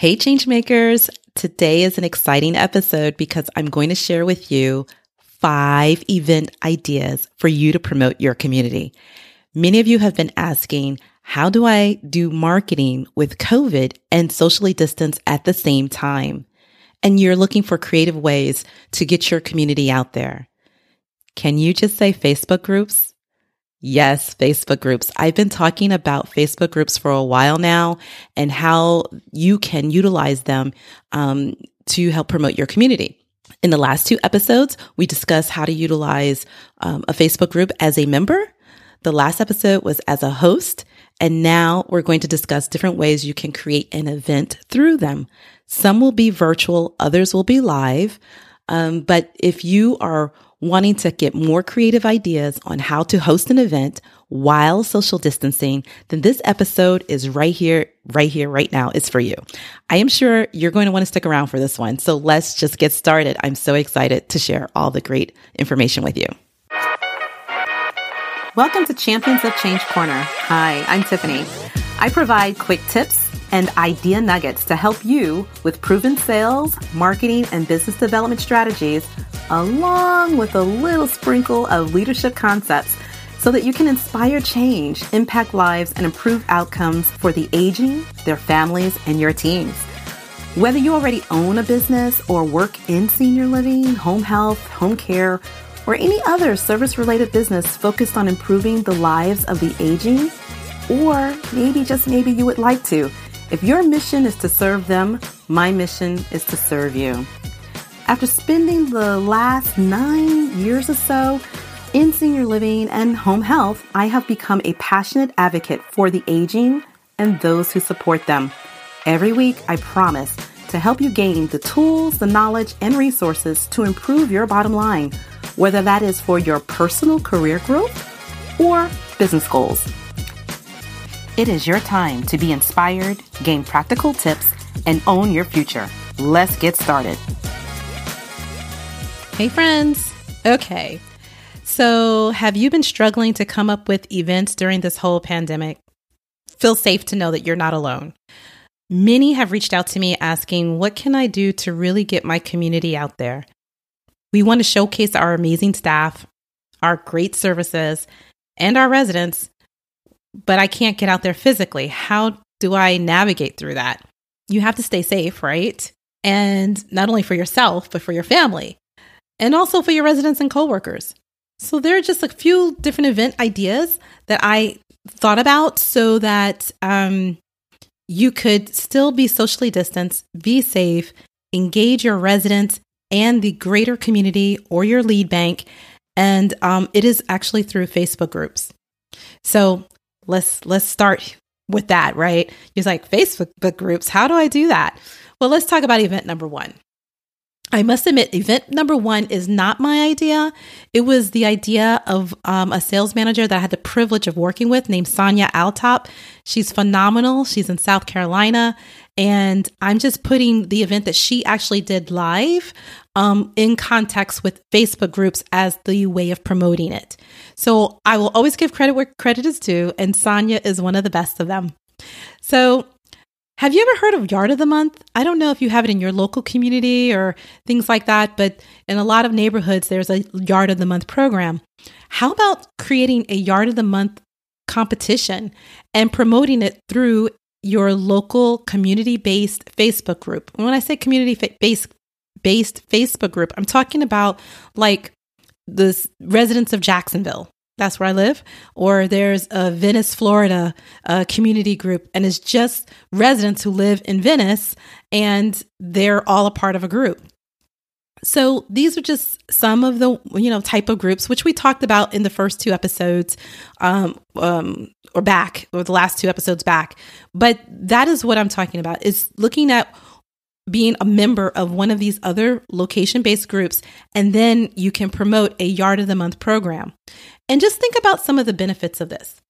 Hey, changemakers. Today is an exciting episode because I'm going to share with you five event ideas for you to promote your community. Many of you have been asking, how do I do marketing with COVID and socially distance at the same time? And you're looking for creative ways to get your community out there. Can you just say Facebook groups? Yes, Facebook groups. I've been talking about Facebook groups for a while now and how you can utilize them um, to help promote your community. In the last two episodes, we discussed how to utilize um, a Facebook group as a member. The last episode was as a host. And now we're going to discuss different ways you can create an event through them. Some will be virtual, others will be live. Um, but if you are wanting to get more creative ideas on how to host an event while social distancing, then this episode is right here, right here, right now. It's for you. I am sure you're going to want to stick around for this one. So let's just get started. I'm so excited to share all the great information with you. Welcome to Champions of Change Corner. Hi, I'm Tiffany. I provide quick tips and idea nuggets to help you with proven sales, marketing, and business development strategies, along with a little sprinkle of leadership concepts so that you can inspire change, impact lives, and improve outcomes for the aging, their families, and your teams. Whether you already own a business or work in senior living, home health, home care, or any other service related business focused on improving the lives of the aging, or maybe just maybe you would like to if your mission is to serve them, my mission is to serve you. After spending the last nine years or so in senior living and home health, I have become a passionate advocate for the aging and those who support them. Every week, I promise to help you gain the tools, the knowledge, and resources to improve your bottom line, whether that is for your personal career growth or business goals. It is your time to be inspired, gain practical tips, and own your future. Let's get started. Hey, friends. Okay. So, have you been struggling to come up with events during this whole pandemic? Feel safe to know that you're not alone. Many have reached out to me asking, What can I do to really get my community out there? We want to showcase our amazing staff, our great services, and our residents but I can't get out there physically. How do I navigate through that? You have to stay safe, right? And not only for yourself, but for your family and also for your residents and coworkers. So there are just a few different event ideas that I thought about so that um, you could still be socially distanced, be safe, engage your residents and the greater community or your lead bank. And um, it is actually through Facebook groups. So let's let's start with that, right? He's like Facebook groups. How do I do that? Well, let's talk about event number one. I must admit, event number one is not my idea. It was the idea of um, a sales manager that I had the privilege of working with named Sonia Altop. She's phenomenal. She's in South Carolina. And I'm just putting the event that she actually did live um, in context with Facebook groups as the way of promoting it. So I will always give credit where credit is due, and Sonia is one of the best of them. So, have you ever heard of Yard of the Month? I don't know if you have it in your local community or things like that, but in a lot of neighborhoods, there's a Yard of the Month program. How about creating a Yard of the Month competition and promoting it through your local community based Facebook group? When I say community based based Facebook group. I'm talking about like the residents of Jacksonville. That's where I live. Or there's a Venice, Florida uh, community group, and it's just residents who live in Venice and they're all a part of a group. So these are just some of the you know type of groups which we talked about in the first two episodes, um, um, or back or the last two episodes back. But that is what I'm talking about is looking at being a member of one of these other location based groups, and then you can promote a yard of the month program. And just think about some of the benefits of this.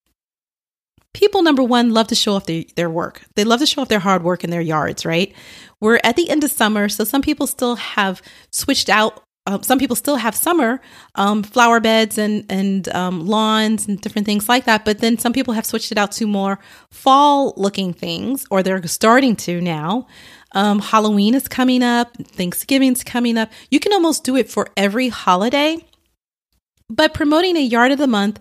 People, number one, love to show off their, their work. They love to show off their hard work in their yards, right? We're at the end of summer, so some people still have switched out uh, some people still have summer um, flower beds and and um, lawns and different things like that. But then some people have switched it out to more fall looking things, or they're starting to now. Um, Halloween is coming up, Thanksgiving's coming up. You can almost do it for every holiday. But promoting a yard of the month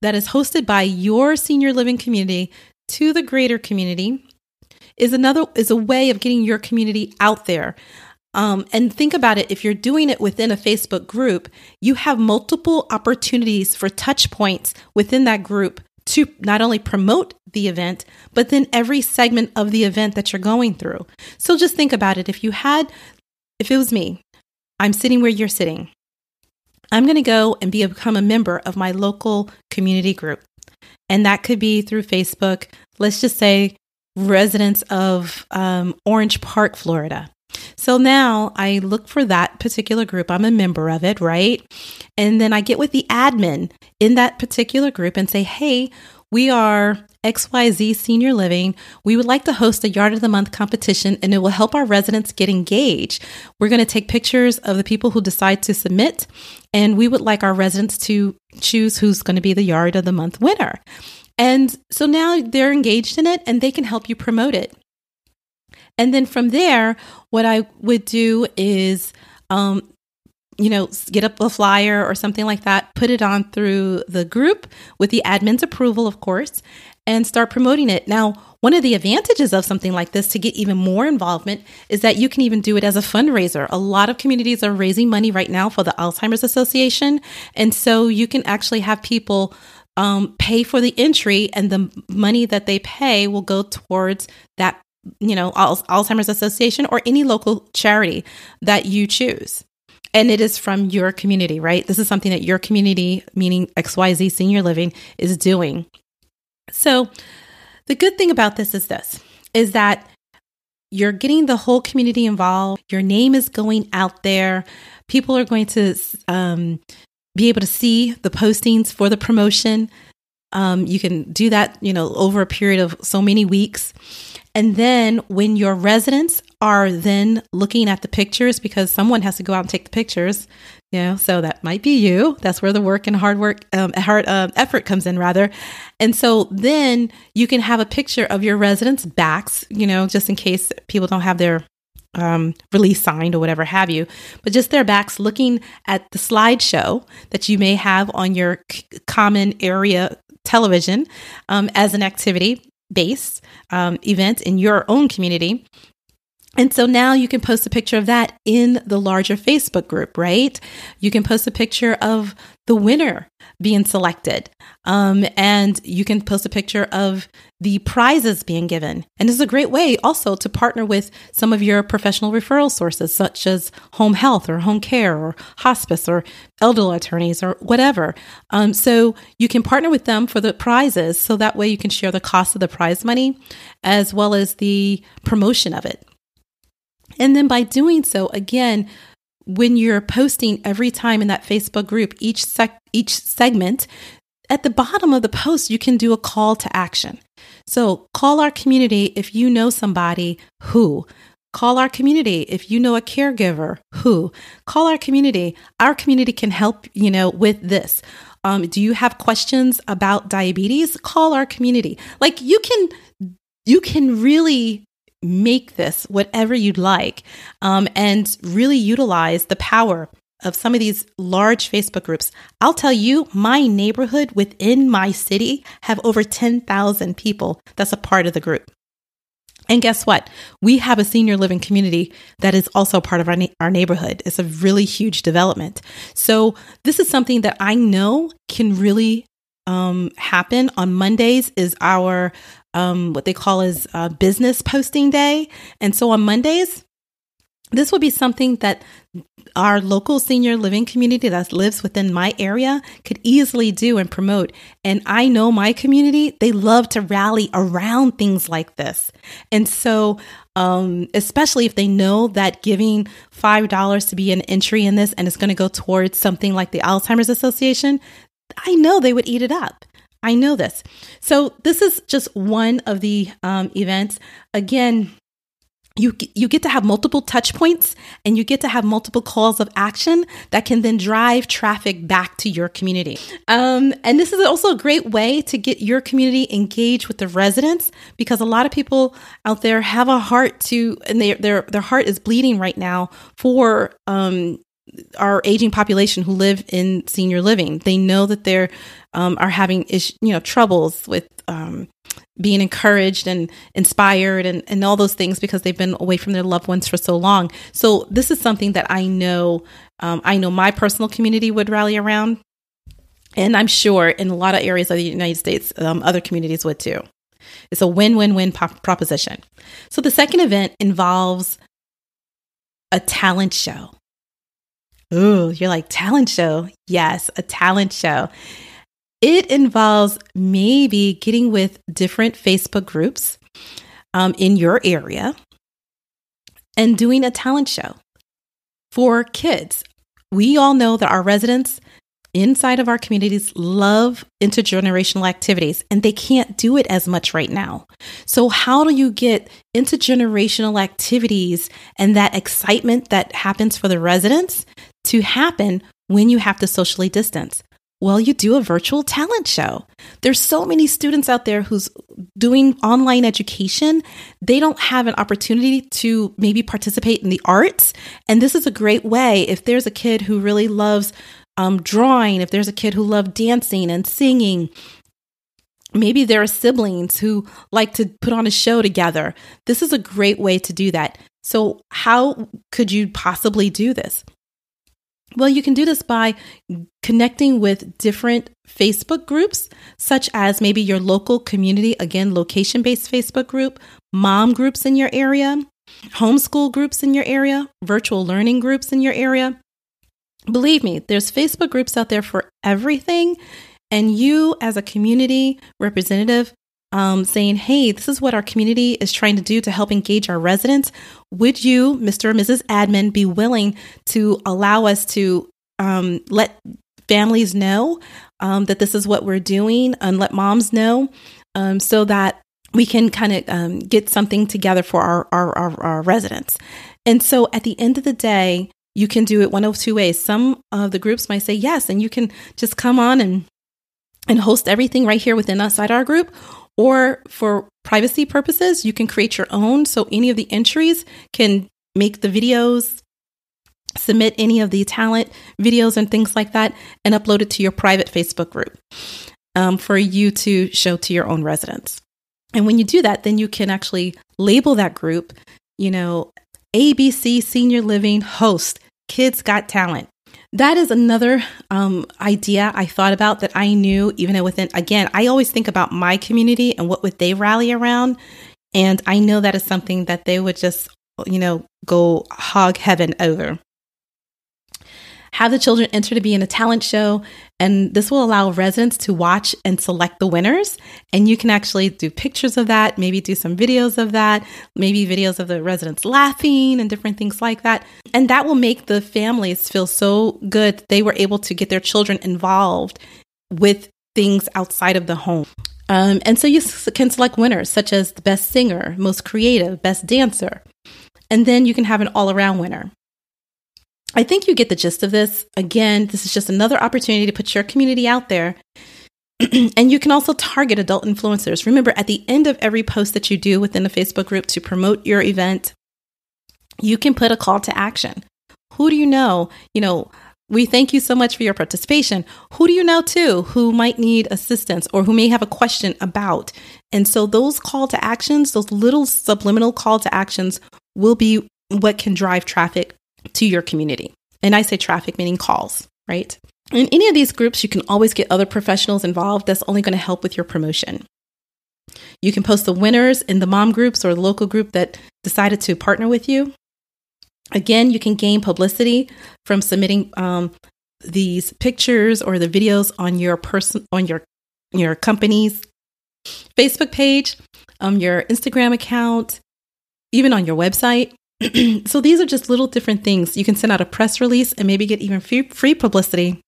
that is hosted by your senior living community to the greater community is another is a way of getting your community out there. Um, and think about it if you're doing it within a Facebook group, you have multiple opportunities for touch points within that group to not only promote the event, but then every segment of the event that you're going through. So just think about it. If you had, if it was me, I'm sitting where you're sitting. I'm going to go and be, become a member of my local community group. And that could be through Facebook. Let's just say residents of um, Orange Park, Florida. So now I look for that particular group. I'm a member of it, right? And then I get with the admin in that particular group and say, hey, we are XYZ Senior Living. We would like to host a Yard of the Month competition and it will help our residents get engaged. We're going to take pictures of the people who decide to submit, and we would like our residents to choose who's going to be the Yard of the Month winner. And so now they're engaged in it and they can help you promote it. And then from there, what I would do is, um, you know, get up a flyer or something like that, put it on through the group with the admin's approval, of course, and start promoting it. Now, one of the advantages of something like this to get even more involvement is that you can even do it as a fundraiser. A lot of communities are raising money right now for the Alzheimer's Association. And so you can actually have people um, pay for the entry, and the money that they pay will go towards that you know, Alzheimer's Association or any local charity that you choose. And it is from your community, right? This is something that your community, meaning XYZ Senior Living, is doing. So, the good thing about this is this is that you're getting the whole community involved. Your name is going out there. People are going to um, be able to see the postings for the promotion. Um, you can do that, you know, over a period of so many weeks. And then when your residents are then looking at the pictures, because someone has to go out and take the pictures, you know, so that might be you. That's where the work and hard work, um, hard uh, effort comes in, rather. And so then you can have a picture of your residents' backs, you know, just in case people don't have their um, release signed or whatever have you, but just their backs looking at the slideshow that you may have on your c- common area television um, as an activity based um, event in your own community. And so now you can post a picture of that in the larger Facebook group, right? You can post a picture of the winner being selected. Um, and you can post a picture of the prizes being given. And this is a great way also to partner with some of your professional referral sources, such as home health or home care or hospice or elder attorneys or whatever. Um, so you can partner with them for the prizes. So that way you can share the cost of the prize money as well as the promotion of it. And then by doing so, again, when you're posting every time in that Facebook group, each sec- each segment, at the bottom of the post, you can do a call to action. So call our community if you know somebody who. Call our community if you know a caregiver who. Call our community. Our community can help, you know, with this. Um, do you have questions about diabetes? Call our community. Like you can, you can really make this whatever you'd like um, and really utilize the power of some of these large Facebook groups. I'll tell you, my neighborhood within my city have over 10,000 people that's a part of the group. And guess what? We have a senior living community that is also part of our, na- our neighborhood. It's a really huge development. So, this is something that I know can really um, happen on Mondays is our um, what they call is uh, business posting day. And so on Mondays, this would be something that our local senior living community that lives within my area could easily do and promote. And I know my community, they love to rally around things like this. And so, um, especially if they know that giving $5 to be an entry in this and it's going to go towards something like the Alzheimer's Association, I know they would eat it up. I know this. So, this is just one of the um, events. Again, you you get to have multiple touch points and you get to have multiple calls of action that can then drive traffic back to your community um, and this is also a great way to get your community engaged with the residents because a lot of people out there have a heart to and they, their their heart is bleeding right now for um, our aging population who live in senior living. They know that they're um, are having ish, you know troubles with um, being encouraged and inspired and, and all those things because they've been away from their loved ones for so long. So this is something that I know um, I know my personal community would rally around, and I'm sure in a lot of areas of the United States, um, other communities would too. It's a win-win-win proposition. So the second event involves a talent show. Ooh, you're like, talent show? Yes, a talent show. It involves maybe getting with different Facebook groups um, in your area and doing a talent show for kids. We all know that our residents inside of our communities love intergenerational activities and they can't do it as much right now. So, how do you get intergenerational activities and that excitement that happens for the residents to happen when you have to socially distance? Well, you do a virtual talent show. There's so many students out there who's doing online education. They don't have an opportunity to maybe participate in the arts. And this is a great way if there's a kid who really loves um, drawing, if there's a kid who loves dancing and singing, maybe there are siblings who like to put on a show together. This is a great way to do that. So, how could you possibly do this? Well, you can do this by connecting with different Facebook groups, such as maybe your local community, again, location based Facebook group, mom groups in your area, homeschool groups in your area, virtual learning groups in your area. Believe me, there's Facebook groups out there for everything. And you, as a community representative, um, saying, hey, this is what our community is trying to do to help engage our residents. Would you, Mr. or Mrs. Admin, be willing to allow us to um, let families know um, that this is what we're doing and let moms know um, so that we can kind of um, get something together for our, our, our, our residents? And so at the end of the day, you can do it one of two ways. Some of the groups might say yes, and you can just come on and and host everything right here within inside our group or for privacy purposes, you can create your own. So any of the entries can make the videos, submit any of the talent videos and things like that, and upload it to your private Facebook group um, for you to show to your own residents. And when you do that, then you can actually label that group, you know, ABC Senior Living Host, Kids Got Talent that is another um, idea I thought about that I knew even within, again, I always think about my community and what would they rally around. And I know that is something that they would just, you know, go hog heaven over have the children enter to be in a talent show. And this will allow residents to watch and select the winners. And you can actually do pictures of that, maybe do some videos of that, maybe videos of the residents laughing and different things like that. And that will make the families feel so good they were able to get their children involved with things outside of the home. Um, and so you can select winners such as the best singer, most creative, best dancer. And then you can have an all around winner. I think you get the gist of this. Again, this is just another opportunity to put your community out there. and you can also target adult influencers. Remember, at the end of every post that you do within the Facebook group to promote your event, you can put a call to action. Who do you know? You know, we thank you so much for your participation. Who do you know too who might need assistance or who may have a question about? And so those call to actions, those little subliminal call to actions will be what can drive traffic to your community. And I say traffic, meaning calls, right? In any of these groups, you can always get other professionals involved. That's only going to help with your promotion. You can post the winners in the mom groups or the local group that decided to partner with you. Again, you can gain publicity from submitting um, these pictures or the videos on your person on your your company's Facebook page, um, your Instagram account, even on your website. so these are just little different things. You can send out a press release and maybe get even free, free publicity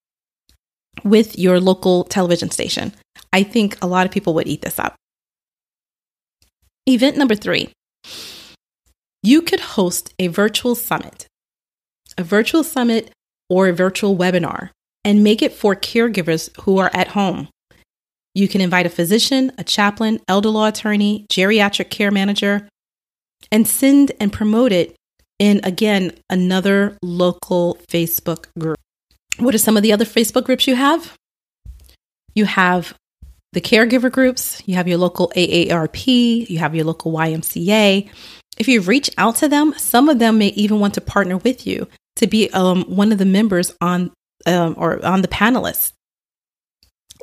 with your local television station. I think a lot of people would eat this up. Event number three you could host a virtual summit, a virtual summit or a virtual webinar, and make it for caregivers who are at home. You can invite a physician, a chaplain, elder law attorney, geriatric care manager, and send and promote it in, again, another local Facebook group. What are some of the other Facebook groups you have? You have the caregiver groups, you have your local AARP, you have your local YMCA. If you reach out to them, some of them may even want to partner with you to be um, one of the members on um, or on the panelists.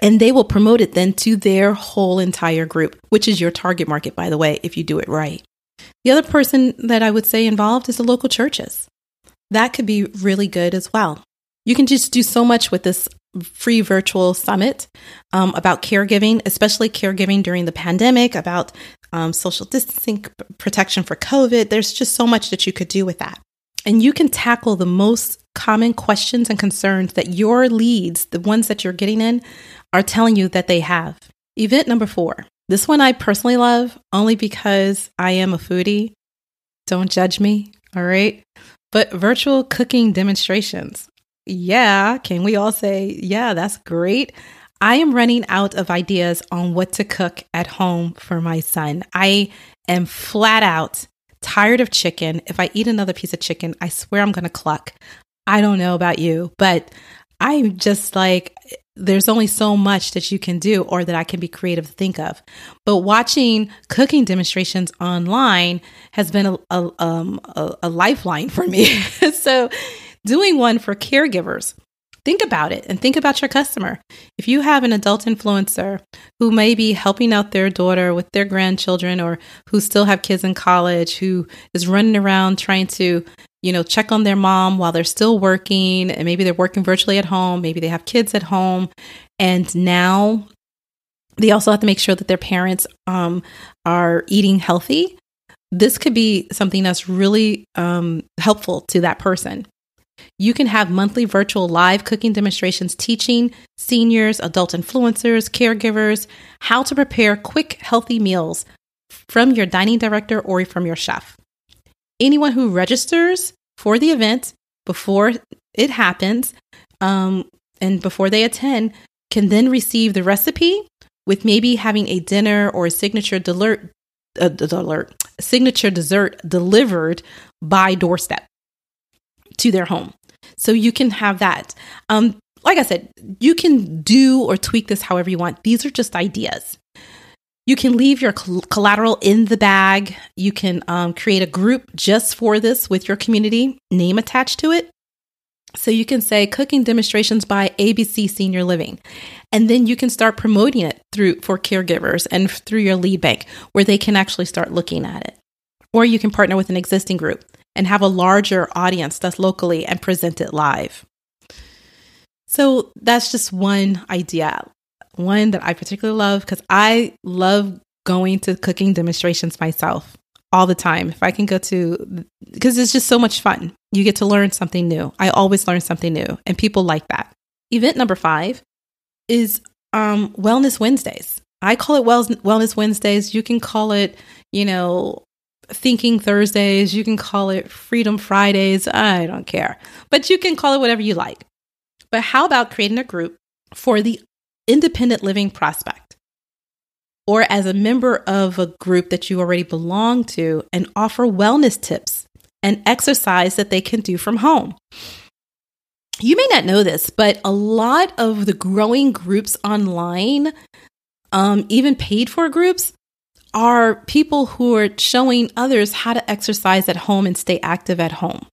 And they will promote it then to their whole entire group, which is your target market, by the way, if you do it right. The other person that I would say involved is the local churches. That could be really good as well. You can just do so much with this free virtual summit um, about caregiving, especially caregiving during the pandemic, about um, social distancing, protection for COVID. There's just so much that you could do with that. And you can tackle the most common questions and concerns that your leads, the ones that you're getting in, are telling you that they have. Event number four. This one I personally love only because I am a foodie. Don't judge me, all right? But virtual cooking demonstrations. Yeah, can we all say, yeah, that's great? I am running out of ideas on what to cook at home for my son. I am flat out tired of chicken. If I eat another piece of chicken, I swear I'm going to cluck. I don't know about you, but I'm just like, there's only so much that you can do or that I can be creative to think of. But watching cooking demonstrations online has been a, a, um, a, a lifeline for me. so, doing one for caregivers, think about it and think about your customer. If you have an adult influencer who may be helping out their daughter with their grandchildren or who still have kids in college, who is running around trying to you know, check on their mom while they're still working and maybe they're working virtually at home, maybe they have kids at home and now they also have to make sure that their parents um, are eating healthy. This could be something that's really um, helpful to that person. You can have monthly virtual live cooking demonstrations teaching seniors, adult influencers, caregivers how to prepare quick, healthy meals from your dining director or from your chef anyone who registers for the event before it happens um, and before they attend can then receive the recipe with maybe having a dinner or a signature dessert, uh, alert, signature dessert delivered by doorstep to their home. So you can have that. Um, like I said, you can do or tweak this however you want. These are just ideas. You can leave your collateral in the bag. You can um, create a group just for this with your community name attached to it. So you can say cooking demonstrations by ABC Senior Living. And then you can start promoting it through for caregivers and through your lead bank where they can actually start looking at it. Or you can partner with an existing group and have a larger audience that's locally and present it live. So that's just one idea one that I particularly love because I love going to cooking demonstrations myself all the time. If I can go to, because it's just so much fun. You get to learn something new. I always learn something new, and people like that. Event number five is um, Wellness Wednesdays. I call it Wellness Wednesdays. You can call it, you know, Thinking Thursdays. You can call it Freedom Fridays. I don't care. But you can call it whatever you like. But how about creating a group for the independent living prospect or as a member of a group that you already belong to and offer wellness tips and exercise that they can do from home. You may not know this, but a lot of the growing groups online, um, even paid for groups, are people who are showing others how to exercise at home and stay active at home.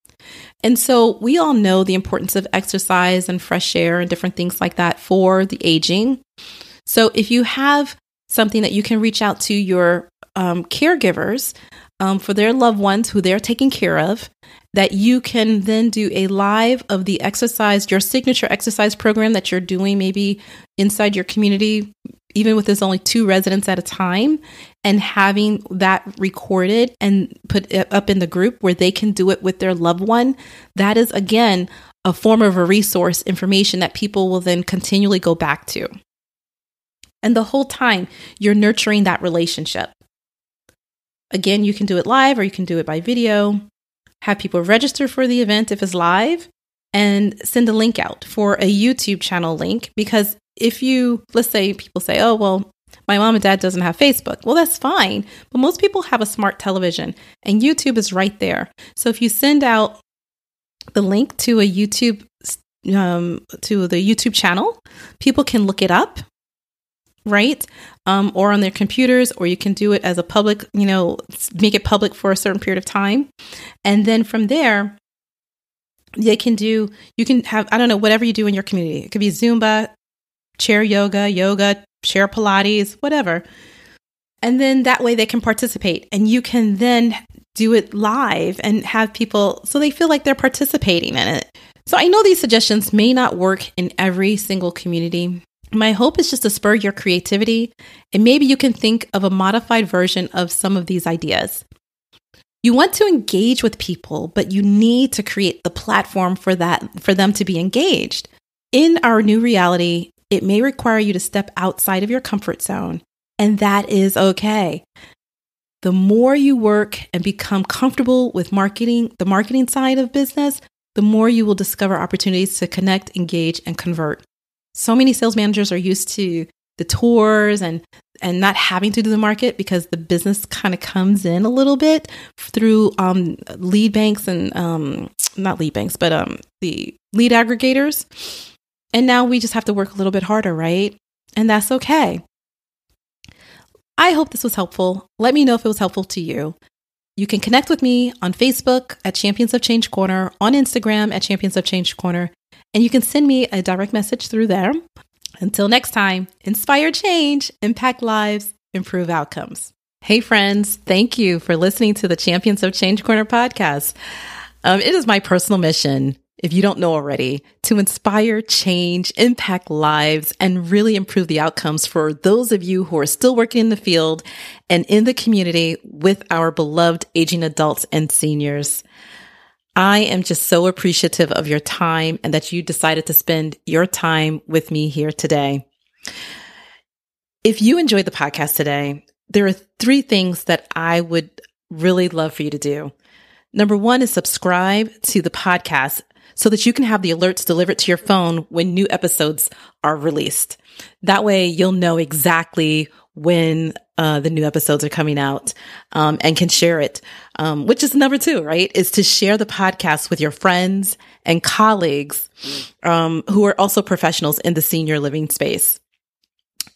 And so we all know the importance of exercise and fresh air and different things like that for the aging. So if you have something that you can reach out to your um, caregivers um, for their loved ones who they're taking care of, that you can then do a live of the exercise, your signature exercise program that you're doing maybe inside your community, even with there's only two residents at a time, and having that recorded and put up in the group where they can do it with their loved one. That is, again, a form of a resource information that people will then continually go back to. And the whole time, you're nurturing that relationship. Again, you can do it live or you can do it by video. Have people register for the event if it's live and send a link out for a YouTube channel link because if you let's say people say, "Oh, well, my mom and dad doesn't have Facebook." Well, that's fine, but most people have a smart television and YouTube is right there. So if you send out the link to a YouTube um, to the YouTube channel, people can look it up right? Um, or on their computers, or you can do it as a public, you know, make it public for a certain period of time. And then from there, they can do, you can have, I don't know, whatever you do in your community. It could be Zumba, chair yoga, yoga, chair Pilates, whatever. And then that way they can participate. And you can then do it live and have people so they feel like they're participating in it. So I know these suggestions may not work in every single community, my hope is just to spur your creativity, and maybe you can think of a modified version of some of these ideas. You want to engage with people, but you need to create the platform for that for them to be engaged. In our new reality, it may require you to step outside of your comfort zone, and that is okay. The more you work and become comfortable with marketing, the marketing side of business, the more you will discover opportunities to connect, engage, and convert so many sales managers are used to the tours and and not having to do the market because the business kind of comes in a little bit through um, lead banks and um, not lead banks, but um, the lead aggregators. And now we just have to work a little bit harder, right? And that's okay. I hope this was helpful. Let me know if it was helpful to you. You can connect with me on Facebook at Champions of Change Corner, on Instagram at Champions of Change Corner, and you can send me a direct message through there. Until next time, inspire change, impact lives, improve outcomes. Hey, friends, thank you for listening to the Champions of Change Corner podcast. Um, it is my personal mission, if you don't know already, to inspire change, impact lives, and really improve the outcomes for those of you who are still working in the field and in the community with our beloved aging adults and seniors. I am just so appreciative of your time and that you decided to spend your time with me here today. If you enjoyed the podcast today, there are three things that I would really love for you to do. Number one is subscribe to the podcast so that you can have the alerts delivered to your phone when new episodes are released. That way you'll know exactly when uh, the new episodes are coming out um, and can share it. Um, which is number two, right? Is to share the podcast with your friends and colleagues um, who are also professionals in the senior living space.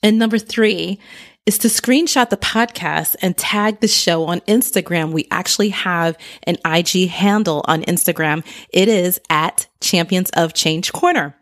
And number three is to screenshot the podcast and tag the show on Instagram. We actually have an IG handle on Instagram. It is at Champions of Change Corner.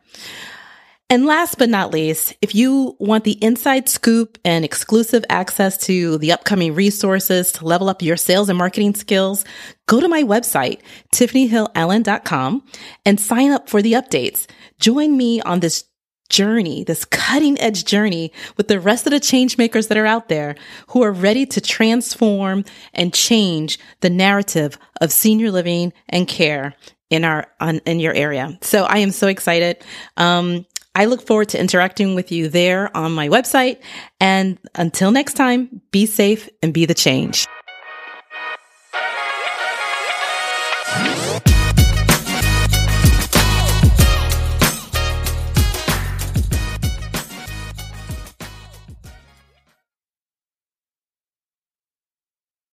And last but not least, if you want the inside scoop and exclusive access to the upcoming resources to level up your sales and marketing skills, go to my website, tiffanyhillallen.com and sign up for the updates. Join me on this journey, this cutting edge journey with the rest of the change makers that are out there who are ready to transform and change the narrative of senior living and care in our on, in your area. So I am so excited. Um, I look forward to interacting with you there on my website. And until next time, be safe and be the change.